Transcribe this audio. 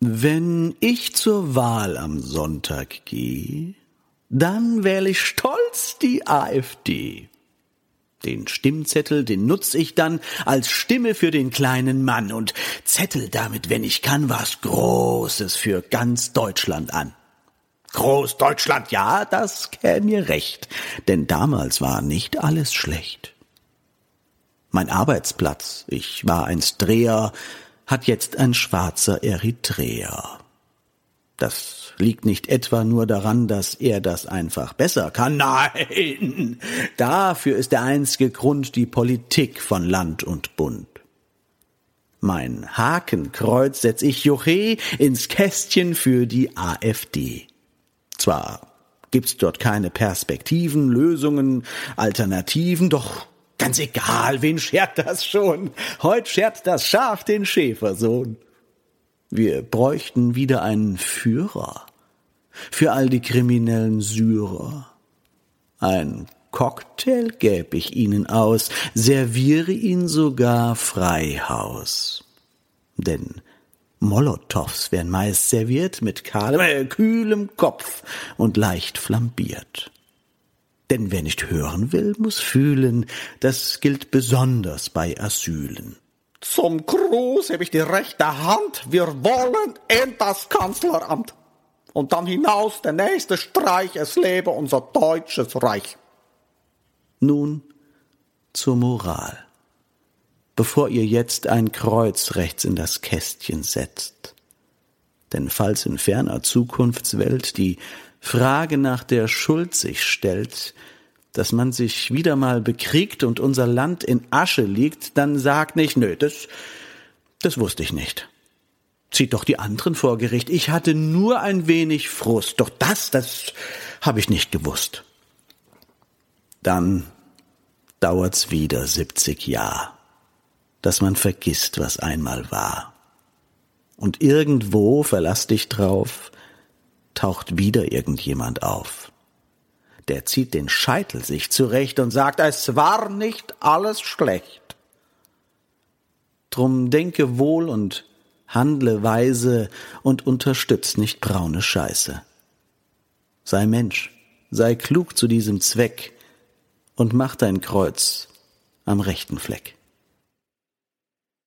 Wenn ich zur Wahl am Sonntag gehe, dann wähle ich stolz die AfD. Den Stimmzettel, den nutz ich dann als Stimme für den kleinen Mann und zettel damit, wenn ich kann, was Großes für ganz Deutschland an. Großdeutschland, ja, das käme mir recht, denn damals war nicht alles schlecht. Mein Arbeitsplatz, ich war einst Dreher, hat jetzt ein schwarzer Eritreer. Das liegt nicht etwa nur daran, dass er das einfach besser kann. Nein, dafür ist der einzige Grund die Politik von Land und Bund. Mein Hakenkreuz setz ich Joche ins Kästchen für die AfD. Zwar gibt's dort keine Perspektiven, Lösungen, Alternativen, doch ganz egal, wen schert das schon? Heut schert das Schaf den Schäfersohn. Wir bräuchten wieder einen Führer für all die kriminellen Syrer. Ein Cocktail gäb ich ihnen aus, serviere ihn sogar Freihaus. Denn Molotows werden meist serviert mit kahlem, äh, kühlem Kopf und leicht flambiert. Denn wer nicht hören will, muss fühlen, das gilt besonders bei Asylen. Zum Gruß heb ich die rechte Hand, wir wollen in das Kanzleramt. Und dann hinaus der nächste Streich, es lebe unser deutsches Reich. Nun zur Moral bevor ihr jetzt ein Kreuz rechts in das Kästchen setzt. Denn falls in ferner Zukunftswelt die Frage nach der Schuld sich stellt, dass man sich wieder mal bekriegt und unser Land in Asche liegt, dann sagt nicht, nö, das, das wusste ich nicht. Zieht doch die anderen vor Gericht. Ich hatte nur ein wenig Frust. Doch das, das habe ich nicht gewusst. Dann dauert's wieder 70 Jahre dass man vergisst, was einmal war. Und irgendwo, verlass dich drauf, taucht wieder irgendjemand auf. Der zieht den Scheitel sich zurecht und sagt, es war nicht alles schlecht. Drum denke wohl und handle weise und unterstütz nicht braune Scheiße. Sei Mensch, sei klug zu diesem Zweck und mach dein Kreuz am rechten Fleck.